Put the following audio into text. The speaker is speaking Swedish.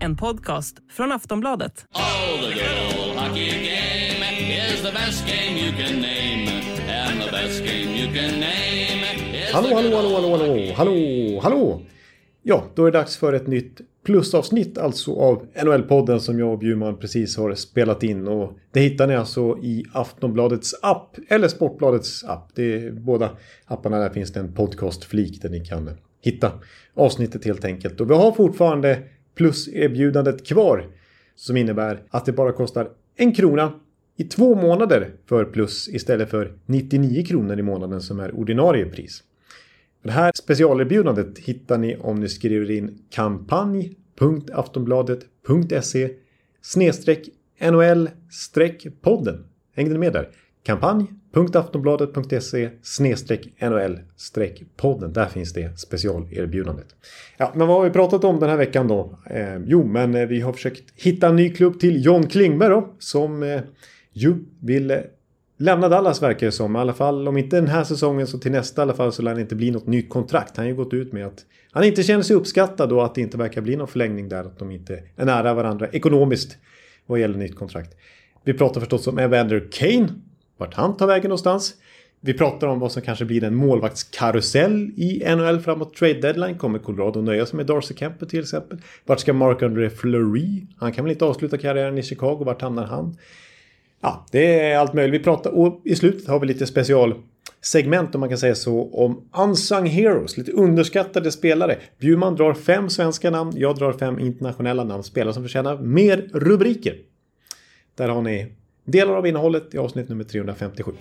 En podcast från Aftonbladet. Oh, the good old hockey game is the best game you can name. And the best game you can name is Hallå, hallå, hallå, hallå, hallå, hallå, hallå! Ja, då är det dags för ett nytt plusavsnitt alltså av NHL-podden som jag och Bjurman precis har spelat in. Och det hittar ni alltså i Aftonbladets app eller Sportbladets app. Det är båda apparna där finns det en podcastflik där ni kan hitta avsnittet helt enkelt. Och vi har fortfarande plus-erbjudandet kvar som innebär att det bara kostar en krona i två månader för plus istället för 99 kronor i månaden som är ordinarie pris. Det här specialerbjudandet hittar ni om ni skriver in kampanj.aftonbladet.se snedstreck NHL streck podden. Hängde ni med där? Kampanj.aftonbladet.se snedstreck NHL streck podden. Där finns det specialerbjudandet. Ja, men vad har vi pratat om den här veckan då? Eh, jo, men eh, vi har försökt hitta en ny klubb till John Klingberg då. Som eh, ju vill eh, lämna Dallas verkar det som. I alla fall om inte den här säsongen så till nästa i alla fall så lär det inte bli något nytt kontrakt. Han har ju gått ut med att han inte känner sig uppskattad och att det inte verkar bli någon förlängning där. Att de inte är nära varandra ekonomiskt vad gäller nytt kontrakt. Vi pratar förstås om Evander Kane. Vart han tar vägen någonstans. Vi pratar om vad som kanske blir en målvaktskarusell i NHL framåt trade deadline. Kommer Colorado nöja sig med Darcy Kemper till exempel? Vart ska Mark-André Fleury? Han kan väl inte avsluta karriären i Chicago? Vart hamnar han? Ja, det är allt möjligt. Vi pratar och i slutet har vi lite specialsegment om man kan säga så om Unsung Heroes, lite underskattade spelare. Bjurman drar fem svenska namn, jag drar fem internationella namn, spelare som förtjänar mer rubriker. Där har ni delar av innehållet i avsnitt nummer 357.